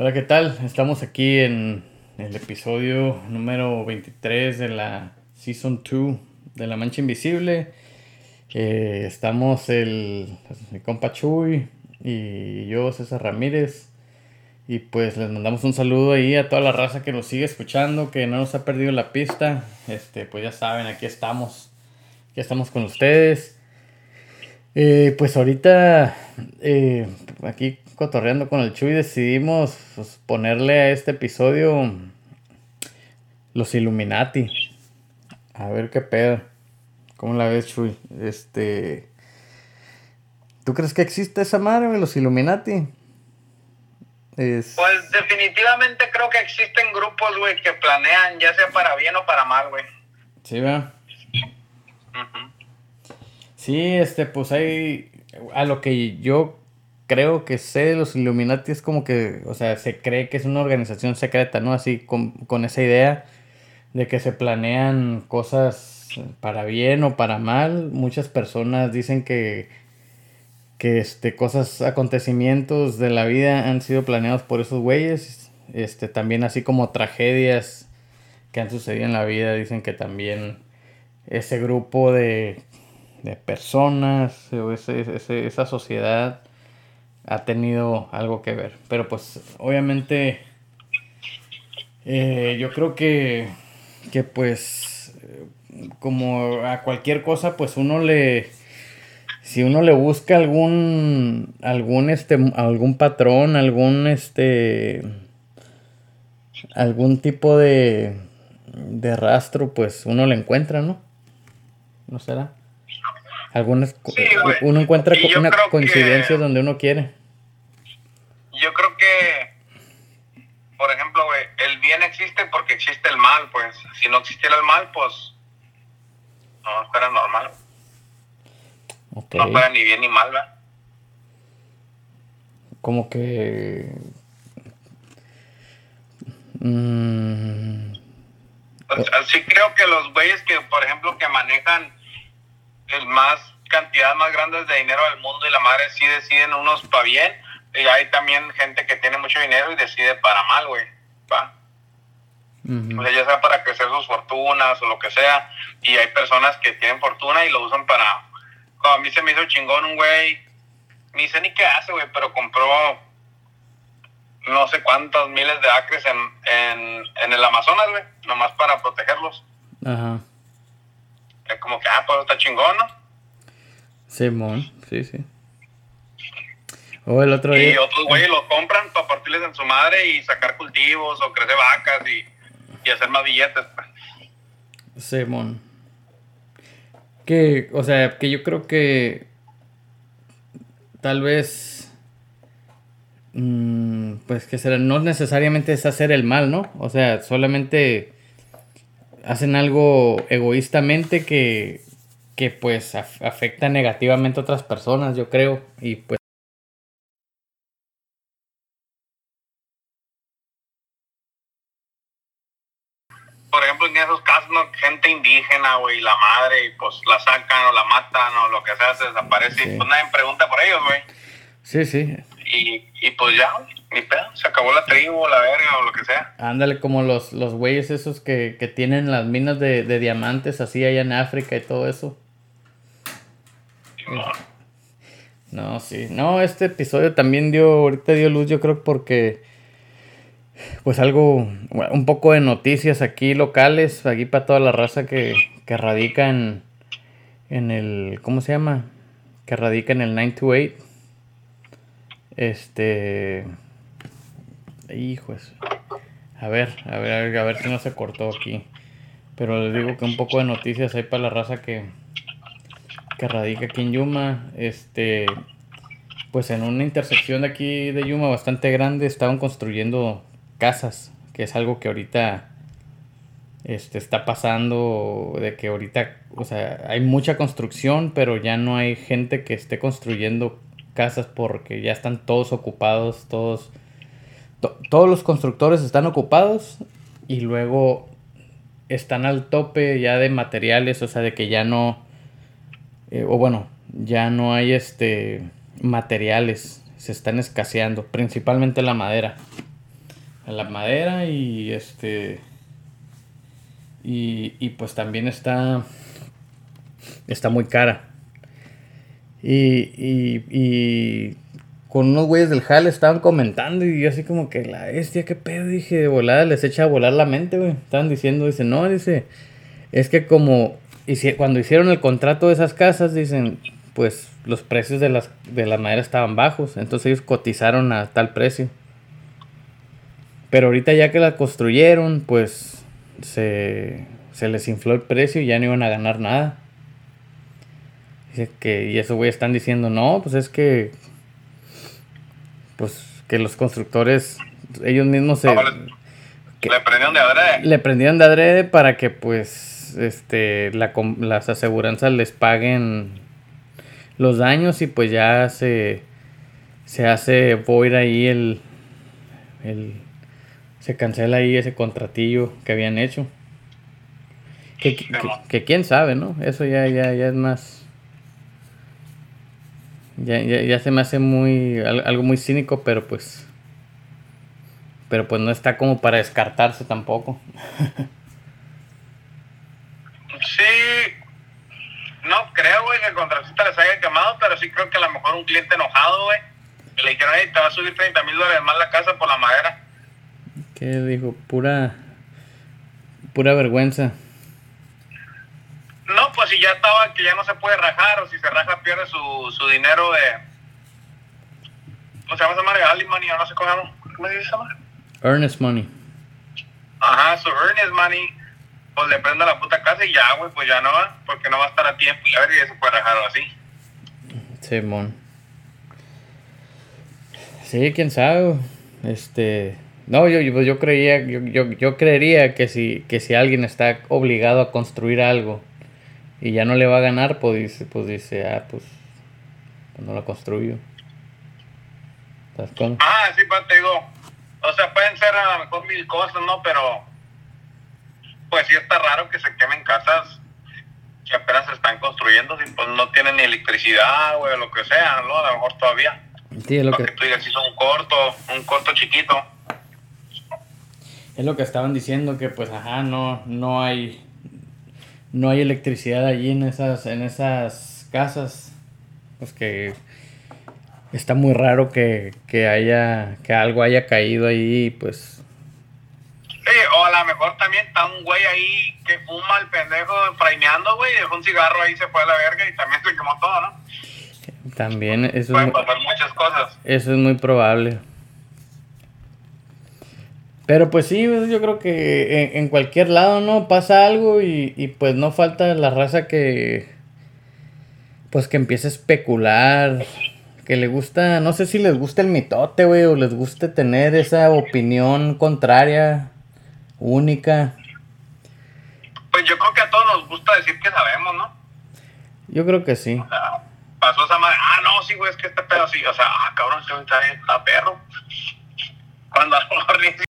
Hola, ¿qué tal? Estamos aquí en el episodio número 23 de la Season 2 de La Mancha Invisible. Eh, estamos el, mi compa Chuy y yo, César Ramírez. Y pues les mandamos un saludo ahí a toda la raza que nos sigue escuchando, que no nos ha perdido la pista. Este, pues ya saben, aquí estamos. Aquí estamos con ustedes. Eh, pues ahorita eh, aquí cotorreando con el Chuy, decidimos pues, ponerle a este episodio los Illuminati. A ver qué pedo. ¿Cómo la ves, Chuy? Este. ¿Tú crees que existe esa madre, los Illuminati? Pues definitivamente creo que existen grupos, güey, que planean ya sea para bien o para mal, güey. Sí, va. Sí, este, pues hay. A lo que yo creo que sé de los Illuminati es como que, o sea, se cree que es una organización secreta, ¿no? Así con, con esa idea de que se planean cosas para bien o para mal. Muchas personas dicen que, que este, cosas, acontecimientos de la vida han sido planeados por esos güeyes. Este, también así como tragedias que han sucedido en la vida, dicen que también ese grupo de, de personas o ese, esa sociedad ha tenido algo que ver. Pero pues obviamente eh, yo creo que, que pues como a cualquier cosa pues uno le si uno le busca algún algún este algún patrón algún este algún tipo de de rastro pues uno le encuentra no no será algunas uno encuentra una coincidencia donde uno quiere yo creo que, por ejemplo, güey, el bien existe porque existe el mal, pues. Si no existiera el mal, pues no fuera normal. No fuera ni bien ni mal, ¿verdad? Como que... Mm, sí creo que los güeyes que, por ejemplo, que manejan el más cantidad más grandes de dinero del mundo y la madre sí deciden unos para bien y hay también gente que tiene mucho dinero y decide para mal, güey. ¿va? O sea, ya sea para crecer sus fortunas o lo que sea. Y hay personas que tienen fortuna y lo usan para. a mí se me hizo chingón un güey. Ni sé ni qué hace, güey, pero compró no sé cuántos miles de acres en, en, en el Amazonas, güey. Nomás para protegerlos. Ajá. Es como que, ah, pues está chingón, ¿no? Simón, sí, sí. O el otro día. Y otros güeyes los compran para partirles en su madre y sacar cultivos o crecer vacas y, y hacer más billetes. Pues. Simón. Que, o sea, que yo creo que tal vez, mm, pues que será, no necesariamente es hacer el mal, ¿no? O sea, solamente hacen algo egoístamente que, que pues afecta negativamente a otras personas, yo creo, y pues por ejemplo, en esos casos, gente indígena, güey, la madre, y pues la sacan o la matan o lo que sea, se desaparece y pues nadie pregunta por ellos, güey. Sí, sí. Y, y pues ya, ni pedo, se acabó la tribu, la verga o lo que sea. Ándale, como los, los güeyes esos que, que tienen las minas de, de, diamantes así allá en África y todo eso. No. no, sí. No, este episodio también dio, ahorita dio luz, yo creo, porque pues algo, un poco de noticias aquí locales, aquí para toda la raza que, que radica en, en el, ¿cómo se llama? Que radica en el 928. Este, hijos. A ver, a ver, a ver si no se cortó aquí. Pero les digo que un poco de noticias hay para la raza que, que radica aquí en Yuma. Este, pues en una intersección de aquí de Yuma bastante grande estaban construyendo casas, que es algo que ahorita este, está pasando, de que ahorita, o sea, hay mucha construcción, pero ya no hay gente que esté construyendo casas porque ya están todos ocupados, todos, todos los constructores están ocupados y luego están al tope ya de materiales, o sea, de que ya no, eh, o bueno, ya no hay este materiales, se están escaseando, principalmente la madera. la madera y este y, y pues también está está muy cara y, y, y con unos güeyes del HAL estaban comentando y yo así como que la bestia, qué pedo, dije, de volada les echa a volar la mente, güey. Estaban diciendo, dice, no, dice, es que como cuando hicieron el contrato de esas casas, dicen, pues los precios de, las, de la madera estaban bajos, entonces ellos cotizaron a tal precio. Pero ahorita ya que la construyeron, pues se, se les infló el precio y ya no iban a ganar nada. Que, y esos güeyes están diciendo, no, pues es que pues que los constructores ellos mismos se le prendieron de adrede. le prendieron de adrede para que pues este la, las aseguranzas les paguen los daños y pues ya se se hace void ahí el el se cancela ahí ese contratillo que habían hecho. Que, que quién sabe no eso ya ya ya es más ya, ya, ya se me hace muy algo muy cínico, pero pues pero pues no está como para descartarse tampoco. sí, no creo, güey, que el contratista les haya quemado, pero sí creo que a lo mejor un cliente enojado, güey, le dijeron, te va a subir 30 mil dólares más la casa por la madera. ¿Qué dijo? Pura, pura vergüenza. No, pues si ya estaba que ya no se puede rajar, o si se raja pierde su, su dinero de... ¿Cómo se llama esa madre? Ali money, o no sé cómo, ¿cómo se dice esa Earnest money. Ajá, su earnest money, pues le prende la puta casa y ya, güey, pues ya no va, porque no va a estar a tiempo y a ver, y ya se puede rajar o así. Simón. Sí, quién sabe. Este, no, yo, yo, yo creía, yo, yo, yo creería que si, que si alguien está obligado a construir algo y ya no le va a ganar, pues dice, pues dice, ah, pues, pues no la construyo. Ah, sí, pues te digo, o sea, pueden ser a lo mejor mil cosas, ¿no? Pero, pues sí está raro que se quemen casas que apenas se están construyendo, y pues no tienen ni electricidad, o lo que sea, ¿no? A lo mejor todavía. Sí, es lo que... tú digas, hizo un corto, un corto chiquito. Es lo que estaban diciendo, que pues, ajá, no, no hay no hay electricidad allí en esas, en esas casas. Pues que está muy raro que, que haya, que algo haya caído ahí, pues. Sí, o a lo mejor también está un güey ahí que fuma el pendejo fraineando, güey, dejó un cigarro ahí, se fue a la verga y también se quemó todo, ¿no? También, eso Pueden pasar muchas cosas. Eso es muy probable. Pero pues sí, yo creo que en, cualquier lado, ¿no? Pasa algo y, y, pues no falta la raza que... Pues que empiece a especular, que le gusta, no sé si les gusta el mitote, güey, o les gusta tener esa opinión contraria, única. Pues yo creo que a todos nos gusta decir que sabemos, ¿no? Yo creo que sí. O sea, pasó esa madre, ah, no, sí, güey, es que este pedo así, o sea, ah, cabrón, está, está perro. Cuando a lo mejor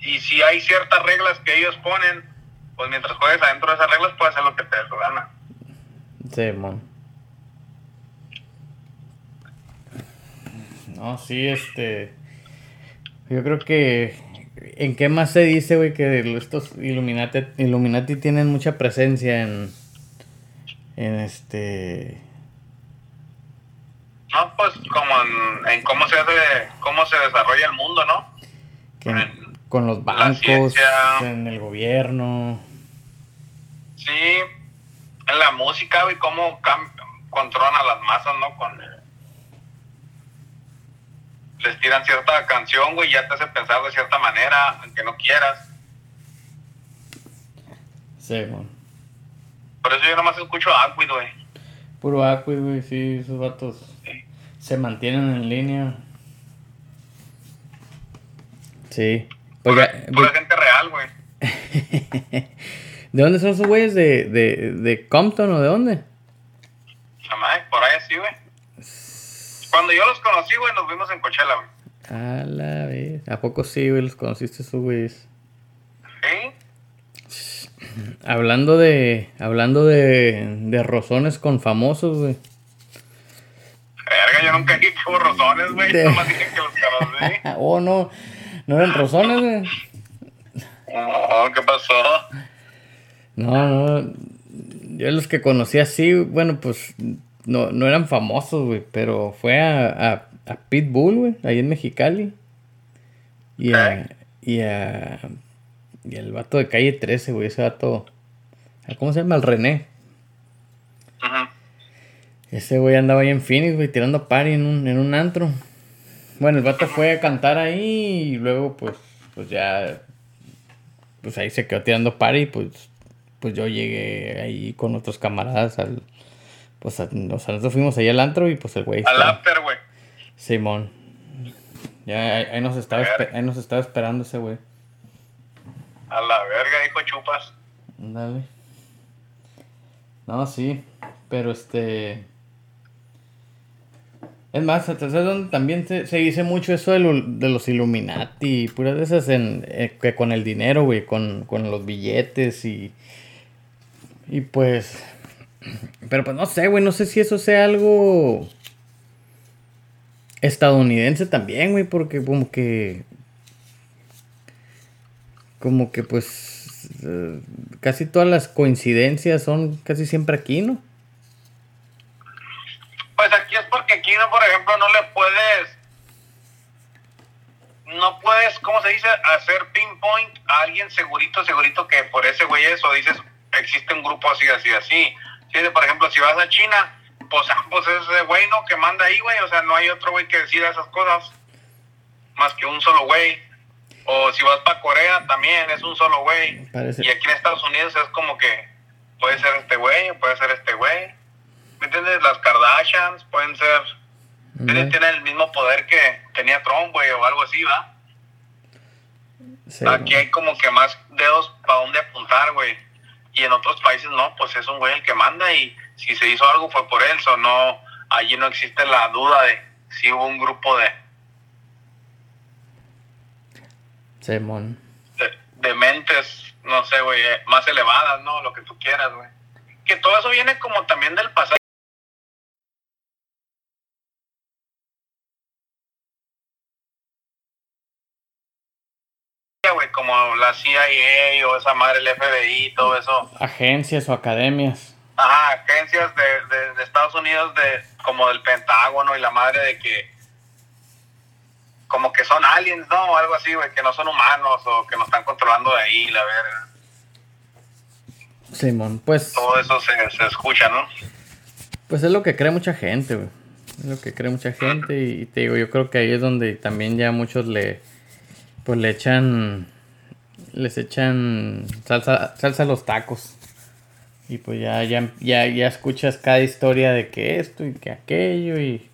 y si hay ciertas reglas que ellos ponen, pues mientras juegues adentro de esas reglas puedes hacer lo que te dé gana. Sí, mon. No, sí, este. Yo creo que. ¿En qué más se dice, güey, que estos Illuminati, Illuminati tienen mucha presencia en. En este. No, pues como en, cómo se hace, cómo se desarrolla el mundo, ¿no? Que, con los bancos, en el gobierno. Sí, en la música, y cómo controlan a las masas, ¿no? Con les tiran cierta canción, güey, ya te hace pensar de cierta manera, aunque no quieras. Sí, bueno. Por eso yo nomás escucho Aquid, güey. Puro Aquid, güey, sí, esos vatos se mantienen en línea. Sí. Pura, gente real, güey. ¿De dónde son esos güeyes? ¿De, de, de Compton o de dónde? por ahí sí, güey. Cuando yo los conocí, güey, nos vimos en Coachella, güey. A la vez. ¿A poco sí, güey, los conociste esos güeyes? Sí. Hablando de. Hablando de. De rozones con famosos, güey. Verga, yo nunca he dicho rozones, güey. De... Nomás dije que los conocí. oh, no. No eran rozones, güey. Oh, ¿qué pasó? No, no. Yo los que conocí así, bueno, pues no, no eran famosos, güey, pero fue a, a, a Pitbull, güey, ahí en Mexicali. Y a, y a. Y el vato de calle 13, güey, ese vato. ¿Cómo se llama? El René. Ajá. Ese güey andaba ahí en Phoenix, güey, tirando party en un, en un antro. Bueno, el vato fue a cantar ahí y luego, pues, pues ya. Pues ahí se quedó tirando party, pues. Pues yo llegué ahí con otros camaradas al. Pues nosotros fuimos ahí al antro y pues el güey. Al after, güey. Simón. Ya ahí, nos estaba, ahí nos estaba esperando ese güey. A la verga, hijo chupas. Dale. No, sí. Pero este. Es más, ¿sabes dónde también se, dice mucho eso de, los Illuminati? Puras de esas en, eh, que con el dinero, güey, con, con los billetes y. Y pues. Pero pues no sé, güey, no sé si eso sea algo estadounidense también, güey, porque como que como que pues eh, casi todas las coincidencias son casi siempre aquí, ¿no? Pues aquí es porque aquí, no, por ejemplo, no le puedes, no puedes, ¿cómo se dice? Hacer pinpoint a alguien segurito, segurito que por ese güey eso dices, existe un grupo así, así, así. Si, por ejemplo, si vas a China, pues, pues es ese güey, ¿no? Que manda ahí, güey, o sea, no hay otro güey que decida esas cosas, más que un solo güey. O si vas para Corea también es un solo güey. Y aquí en Estados Unidos es como que puede ser este güey o puede ser este güey. ¿Me entiendes? Las Kardashians pueden ser. Tienen, el mismo poder que tenía Trump, güey, o algo así, ¿va? aquí hay como que más dedos para dónde apuntar, güey. Y en otros países no, pues es un güey el que manda y si se hizo algo fue por él, o no, allí no existe la duda de si hubo un grupo de De, mentes, no sé, güey, eh, más elevadas, ¿no? Lo que tú quieras, güey. Que todo eso viene como también del pasado. Güey, como la CIA o esa madre, el FBI, todo eso. Agencias o academias. Ajá, agencias de, de Estados Unidos, de como del Pentágono y la madre de que como que son aliens, ¿no? O algo así, güey, que no son humanos o que nos están controlando de ahí, la verga. Simón, pues... Todo eso se, se escucha, ¿no? Pues es lo que cree mucha gente, güey. Es lo que cree mucha gente y, te digo, yo creo que ahí es donde también ya muchos le... Pues le echan... Les echan salsa, salsa a los tacos. Y pues ya, ya, ya, ya escuchas cada historia de que esto y que aquello y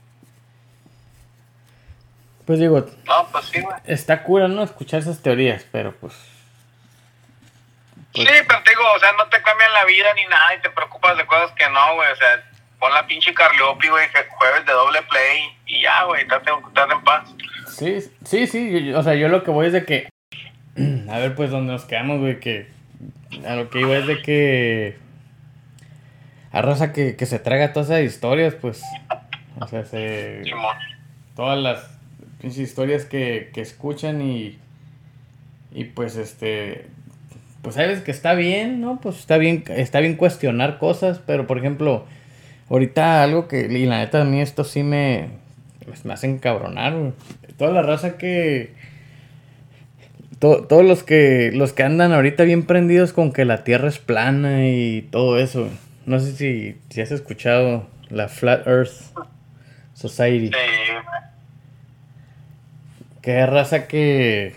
pues digo. No, pues sí, güey. Está cura, ¿no? Escuchar esas teorías, pero pues, pues. Sí, pero te digo, o sea, no te cambian la vida ni nada y te preocupas de cosas que no, güey. O sea, pon la pinche Carliopi, güey, jueves de doble play y ya, güey, estate, en paz. Sí, sí, sí. o sea, yo lo que voy es de que. A ver, pues, donde nos quedamos, güey, que. A lo que iba es de que. A Rosa que, que se traga todas esas historias, pues. O sea, se. Todas las historias que, que escuchan y, y pues este, pues sabes que está bien, ¿no? Pues está bien, está bien cuestionar cosas, pero por ejemplo, ahorita algo que, y la neta a mí esto sí me, pues, me hace encabronar, toda la raza que, todos los que, los que andan ahorita bien prendidos con que la Tierra es plana y todo eso, no sé si, si has escuchado la Flat Earth Society. Qué raza que.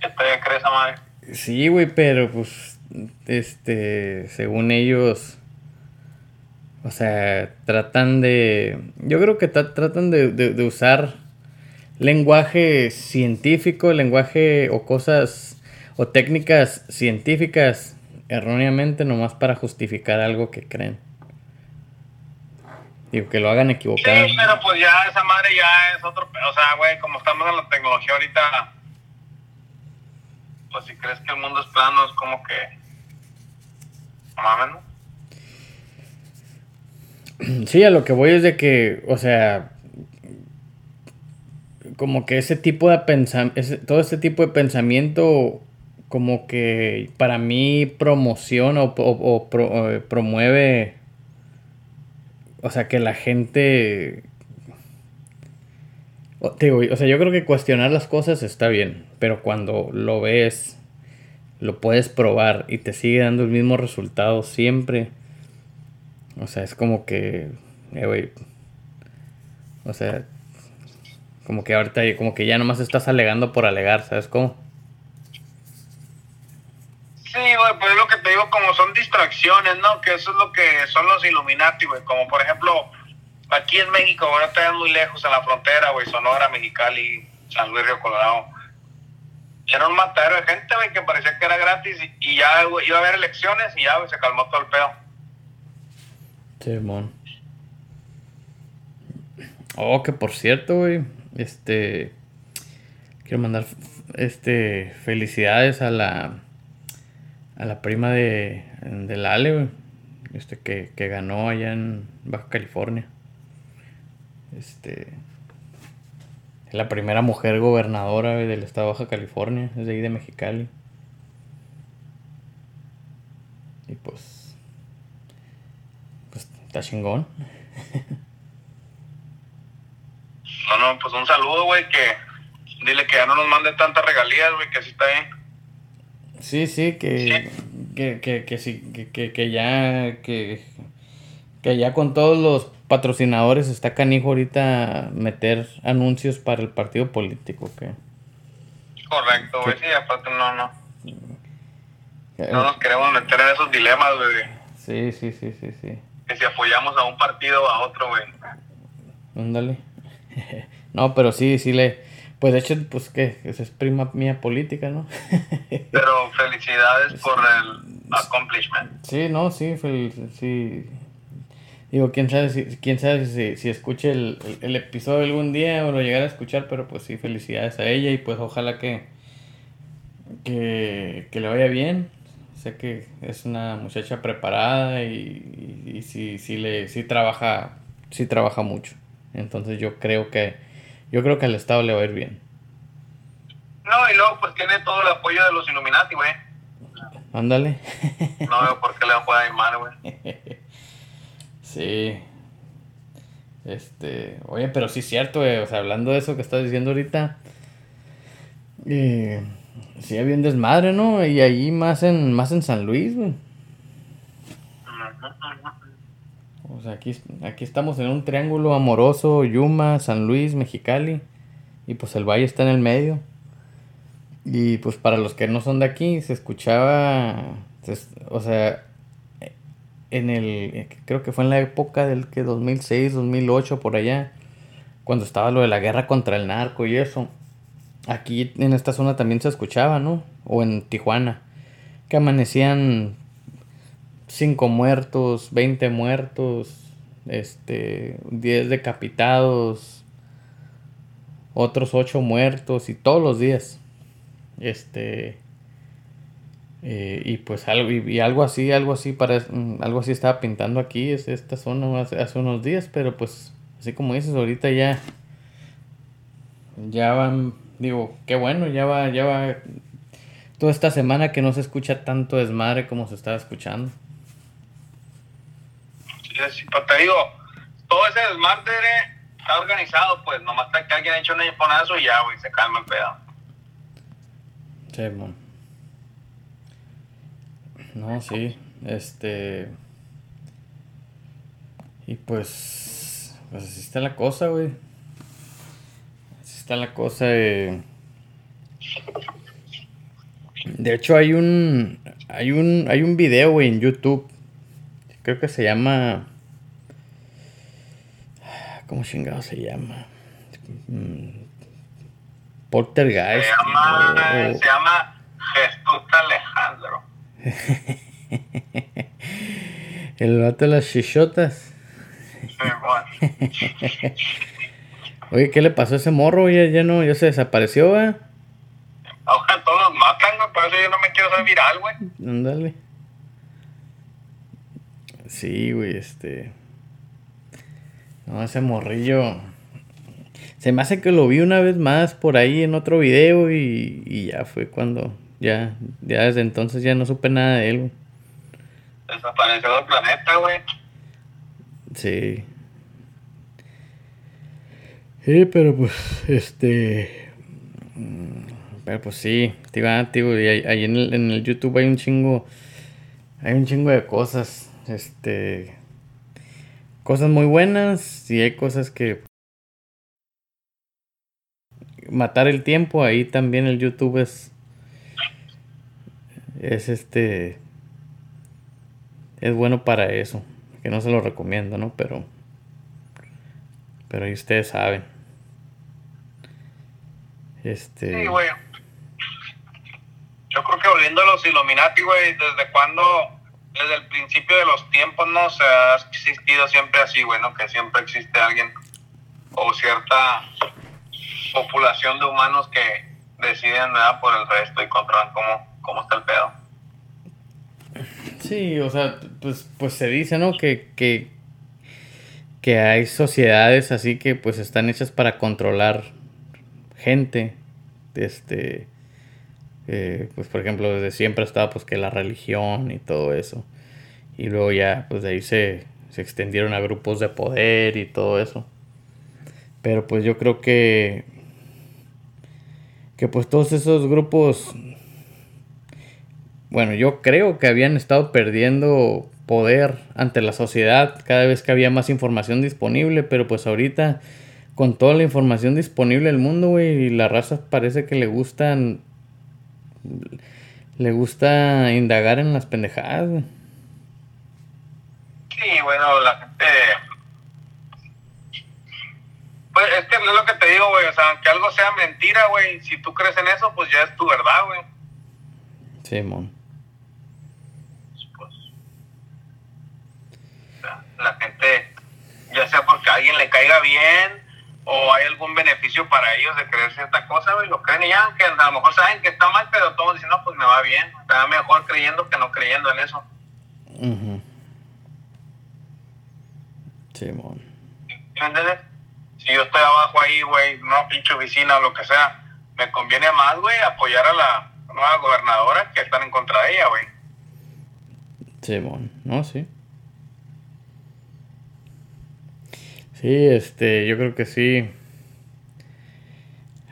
¿Qué te crees madre? Sí, güey, pero pues. Este. Según ellos. O sea, tratan de. Yo creo que tratan de, usar lenguaje científico, lenguaje o cosas o técnicas científicas erróneamente nomás para justificar algo que creen. Digo, que lo hagan equivocado. Sí, pero pues ya esa madre ya es otro... O sea, güey, como estamos en la tecnología ahorita, pues si crees que el mundo es plano, es como que Sí, a lo que voy es de que, o sea, como que ese tipo de pensamiento, todo ese tipo de pensamiento, como que para mí promociona o, eh, promueve, o sea, que la gente, o sea, yo creo que cuestionar las cosas está bien, pero cuando lo ves, lo puedes probar y te sigue dando el mismo resultado siempre o sea, es como que, eh, o sea, como que ahorita, como que ya nomás estás alegando por alegar, ¿sabes cómo? Sí, güey, pues es lo que te digo, como son distracciones, ¿no? Que eso es lo que son los Illuminati, güey. Como por ejemplo, aquí en México, ahora están muy lejos en la frontera, güey, Sonora, Mexicali, San Luis Río Colorado. Era un matadero de gente, güey, que parecía que era gratis y, ya iba a haber elecciones y ya, güey, se calmó todo el pedo. Simón. Oh, que por cierto, güey. Este. Quiero mandar este felicidades a la a la prima de del Ale. Este que, que ganó allá en Baja California. Este es la primera mujer gobernadora del estado de Baja California, es de ahí de Mexicali. Y pues Está chingón. No, no, pues un saludo, güey, que dile que ya no nos mande tantas regalías, güey, que así está bien. Sí, sí, que, que, que, que, sí, que, que, ya, que, que ya con todos los patrocinadores está canijo ahorita meter anuncios para el partido político, que... Correcto, güey, sí, aparte no, no. No nos queremos meter en esos dilemas, güey. Sí, sí, sí, sí, sí si apoyamos a un partido o a otro, güey. Ándale. no, pero sí, sí le... Pues de hecho, pues que es prima mía política, ¿no? pero felicidades por el accomplishment. Sí, no, sí, sí. Digo, quién sabe si, quién sabe si, si escuche el, el, episodio algún día o lo llegara a escuchar, pero pues sí, felicidades a ella y pues ojalá que, que, que le vaya bien sé que es una muchacha preparada y, y, sí, sí, le, sí trabaja, sí trabaja mucho. Entonces yo creo que, yo creo que al Estado le va a ir bien. No, y luego pues tiene todo el apoyo de los Illuminati, güey. Ándale. no veo por qué le va a ir mal, güey. sí. Este, oye, pero sí es cierto, güey. O sea, hablando de eso que estás diciendo ahorita. Eh, Sí, había un desmadre, ¿no? Y ahí más en, más en San Luis, güey. O aquí, aquí estamos en un triángulo amoroso, Yuma, San Luis, Mexicali. Y pues el valle está en el medio. Y pues para los que no son de aquí, se escuchaba, o sea, en el, creo que fue en la época del que 2006, 2008, por allá, cuando estaba lo de la guerra contra el narco y eso aquí en esta zona también se escuchaba, ¿no? O en Tijuana, que amanecían 5 muertos, 20 muertos, este, 10 decapitados, otros 8 muertos y todos los días. Este, eh, y pues algo, y, algo así, algo así, para, mm, algo así estaba pintando aquí, es esta zona hace, hace unos días, pero pues, así como dices, ahorita ya, ya van digo, qué bueno, ya va, ya va toda esta semana que no se escucha tanto desmadre como se estaba escuchando. Sí, pero te digo, todo ese desmadre está organizado, pues nomás está que alguien ha hecho un japonazo y ya, güey, se calma el pedo. Sí, bueno. No, sí, este... Y pues, pues así está la cosa, güey está la cosa de... De hecho hay un hay un hay un video, güey, en YouTube. Creo que se llama ¿Cómo chingado se llama? Poltergeist. Se llama, se llama Jesús Alejandro. El vato de las chichotas. Oye, ¿qué le pasó a ese morro? Ya, ya no, ya se desapareció, güey. Ahora todos los matan, güey, por eso yo no me quiero ser viral, güey. Ándale. Sí, güey, este. No, ese morrillo. Se me hace que lo vi una vez más por ahí en otro video y, y ya fue cuando. Ya, ya desde entonces ya no supe nada de él, güey. Desapareció del planeta, güey. Sí. Sí, pero pues, este. mm, Pero pues sí, tío, ah, tío, y ahí, ahí en, el, en el YouTube hay un chingo. Hay un chingo de cosas. Este. Cosas muy buenas y hay cosas que. Matar el tiempo, ahí también el YouTube es. Es este. Es bueno para eso. Que no se lo recomiendo, ¿no? Pero. Pero ahí ustedes saben. Este. Sí, güey. Yo creo que volviendo a los Illuminati, güey, ¿desde cuándo? Desde el principio de los tiempos, ¿no? Se ha existido siempre así, güey, ¿no? Que siempre existe alguien o cierta población de humanos que deciden nada por el resto y controlan cómo, cómo está el pedo. Sí, o sea, pues, pues se dice, ¿no? Que, que, que hay sociedades así que pues están hechas para controlar gente. Este, pues por ejemplo, desde siempre estaba pues que la religión y todo eso. Y luego ya, pues de ahí se, se extendieron a grupos de poder y todo eso. Pero pues yo creo que, que pues todos esos grupos bueno, yo creo que habían estado perdiendo poder ante la sociedad cada vez que había más información disponible, pero pues ahorita con toda la información disponible del mundo, güey, y la raza parece que le gustan le gusta indagar en las pendejadas, güey. Sí, bueno, la gente. Pues es que es lo que te digo, güey. O sea, aunque algo sea mentira, güey, si tú crees en eso, pues ya es tu verdad, güey. Simón. Pues. o sea, la gente, ya sea porque a alguien le caiga bien o hay algún beneficio para ellos de creer cierta cosa, güey, lo creen y ya, aunque a lo mejor saben que está mal, pero todos dicen, no, pues me va bien. Me va mejor creyendo que no creyendo en eso. Ujú. Simón. ¿Me entiendes? Si yo estoy abajo ahí, güey, una pinche oficina o lo que sea, me conviene más, güey, apoyar a la nueva gobernadora que estar en contra de ella, güey. Simón, no, sí. Sí, este, yo creo que sí.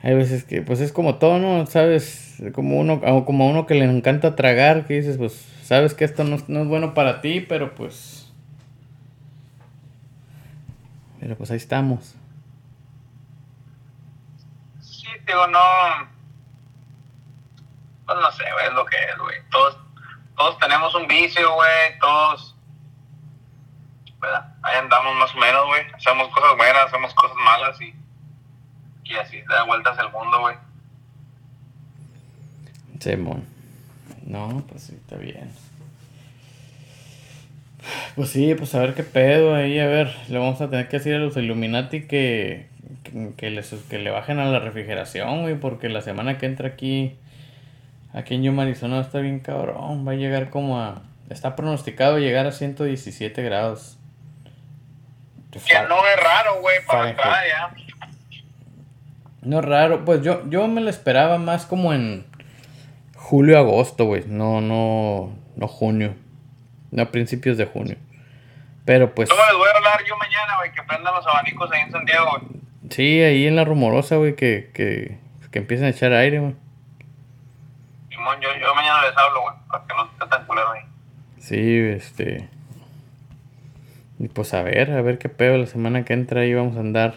Hay veces que, pues es como todo, ¿no? Sabes, como uno, o como a uno que le encanta tragar, que dices, pues, sabes que esto no, no es bueno para ti, pero pues... Pero pues ahí estamos. Sí, digo, no. Pues no sé, güey, es lo que es, güey. Todos, todos tenemos un vicio, güey, todos. Ahí andamos más o menos, güey. Hacemos cosas buenas, hacemos cosas malas y. Y así da vueltas el mundo, güey. Simón. No, pues sí, está bien. Pues sí, pues a ver qué pedo ahí, a ver, le vamos a tener que decir a los Illuminati que, que, que les- que le bajen a la refrigeración, güey, porque la semana que entra aquí, aquí en Yuma, Arizona, está bien cabrón, va a llegar como a, está pronosticado llegar a 117 grados. Que no es raro, güey, para entrar ya. No es raro, pues yo, yo me lo esperaba más como en julio, agosto, güey. No, no, no junio. No a principios de junio. Pero pues Luego les voy a hablar yo mañana, güey, que prendan los abanicos ahí en San Diego, güey. sí, ahí en la rumorosa, güey, que, que, que empiecen a echar aire, güey. Simón, yo, yo mañana les hablo, güey, para que no esté tan culero ahí. Sí, este. Y pues a ver, a ver qué pedo la semana que entra ahí vamos a andar.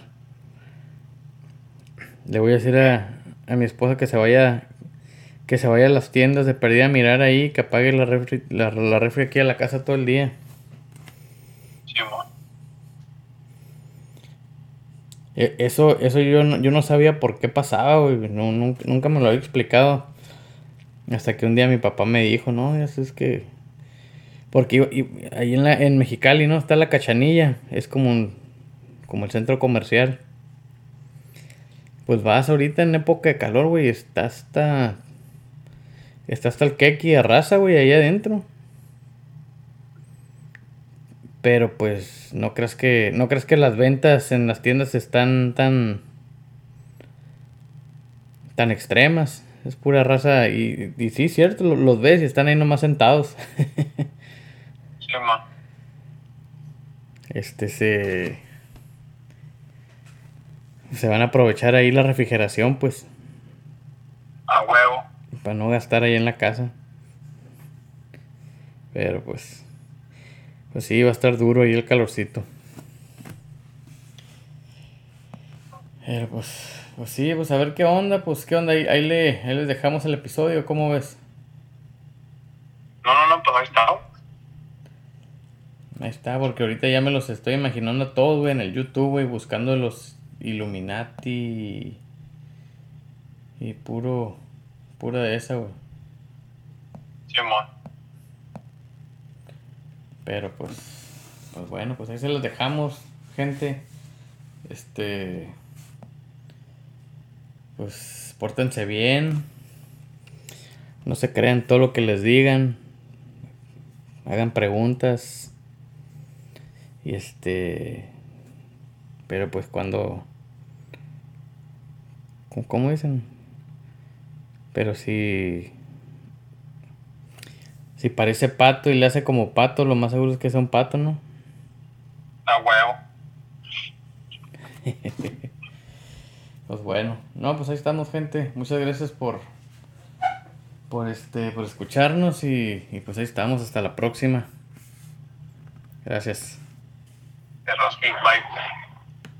Le voy a decir a, a mi esposa que se vaya. Que se vaya a las tiendas de perdida a mirar ahí, que apague la refri, la, la refri aquí a la casa todo el día. Simón. E- Eso, eso yo, no- yo no sabía por qué pasaba, güey. No, nunca, nunca me lo había explicado. Hasta que un día mi papá me dijo, no, eso es que... Porque ahí en, la, en Mexicali, ¿no? Está la cachanilla. Es como, un- como el centro comercial. Pues vas ahorita en época de calor, güey. Está hasta... Está hasta el keki de raza, güey, ahí adentro. Pero pues no crees que no crees que las ventas en las tiendas están tan tan extremas. Es pura raza y, y sí, cierto, los, ves y están ahí nomás sentados. Este se se van a aprovechar ahí la refrigeración, pues. A huevo. Para no gastar ahí en la casa. Pero pues. Pues sí, va a estar duro ahí el calorcito. Pero pues. Pues sí, pues a ver qué onda, pues qué onda. Ahí, ahí, le, ahí les dejamos el episodio, ¿cómo ves? No, no, no, pues ahí está. Ahí está, porque ahorita ya me los estoy imaginando a todos, güey, en el YouTube, güey, buscando los Illuminati y, puro, pura de esa, güey. Simón. Pero pues, pues bueno, pues ahí se los dejamos, gente. Este, pues pórtense bien. No se crean todo lo que les digan. Hagan preguntas. Y este, pero pues cuando ¿Cómo dicen? Pero si. Si parece pato y le hace como pato, lo más seguro es que sea un pato, ¿no? A huevo. pues bueno. No, pues ahí estamos, gente. Muchas gracias por. Por este. por escucharnos y, y pues ahí estamos. Hasta la próxima. Gracias. That's what I like.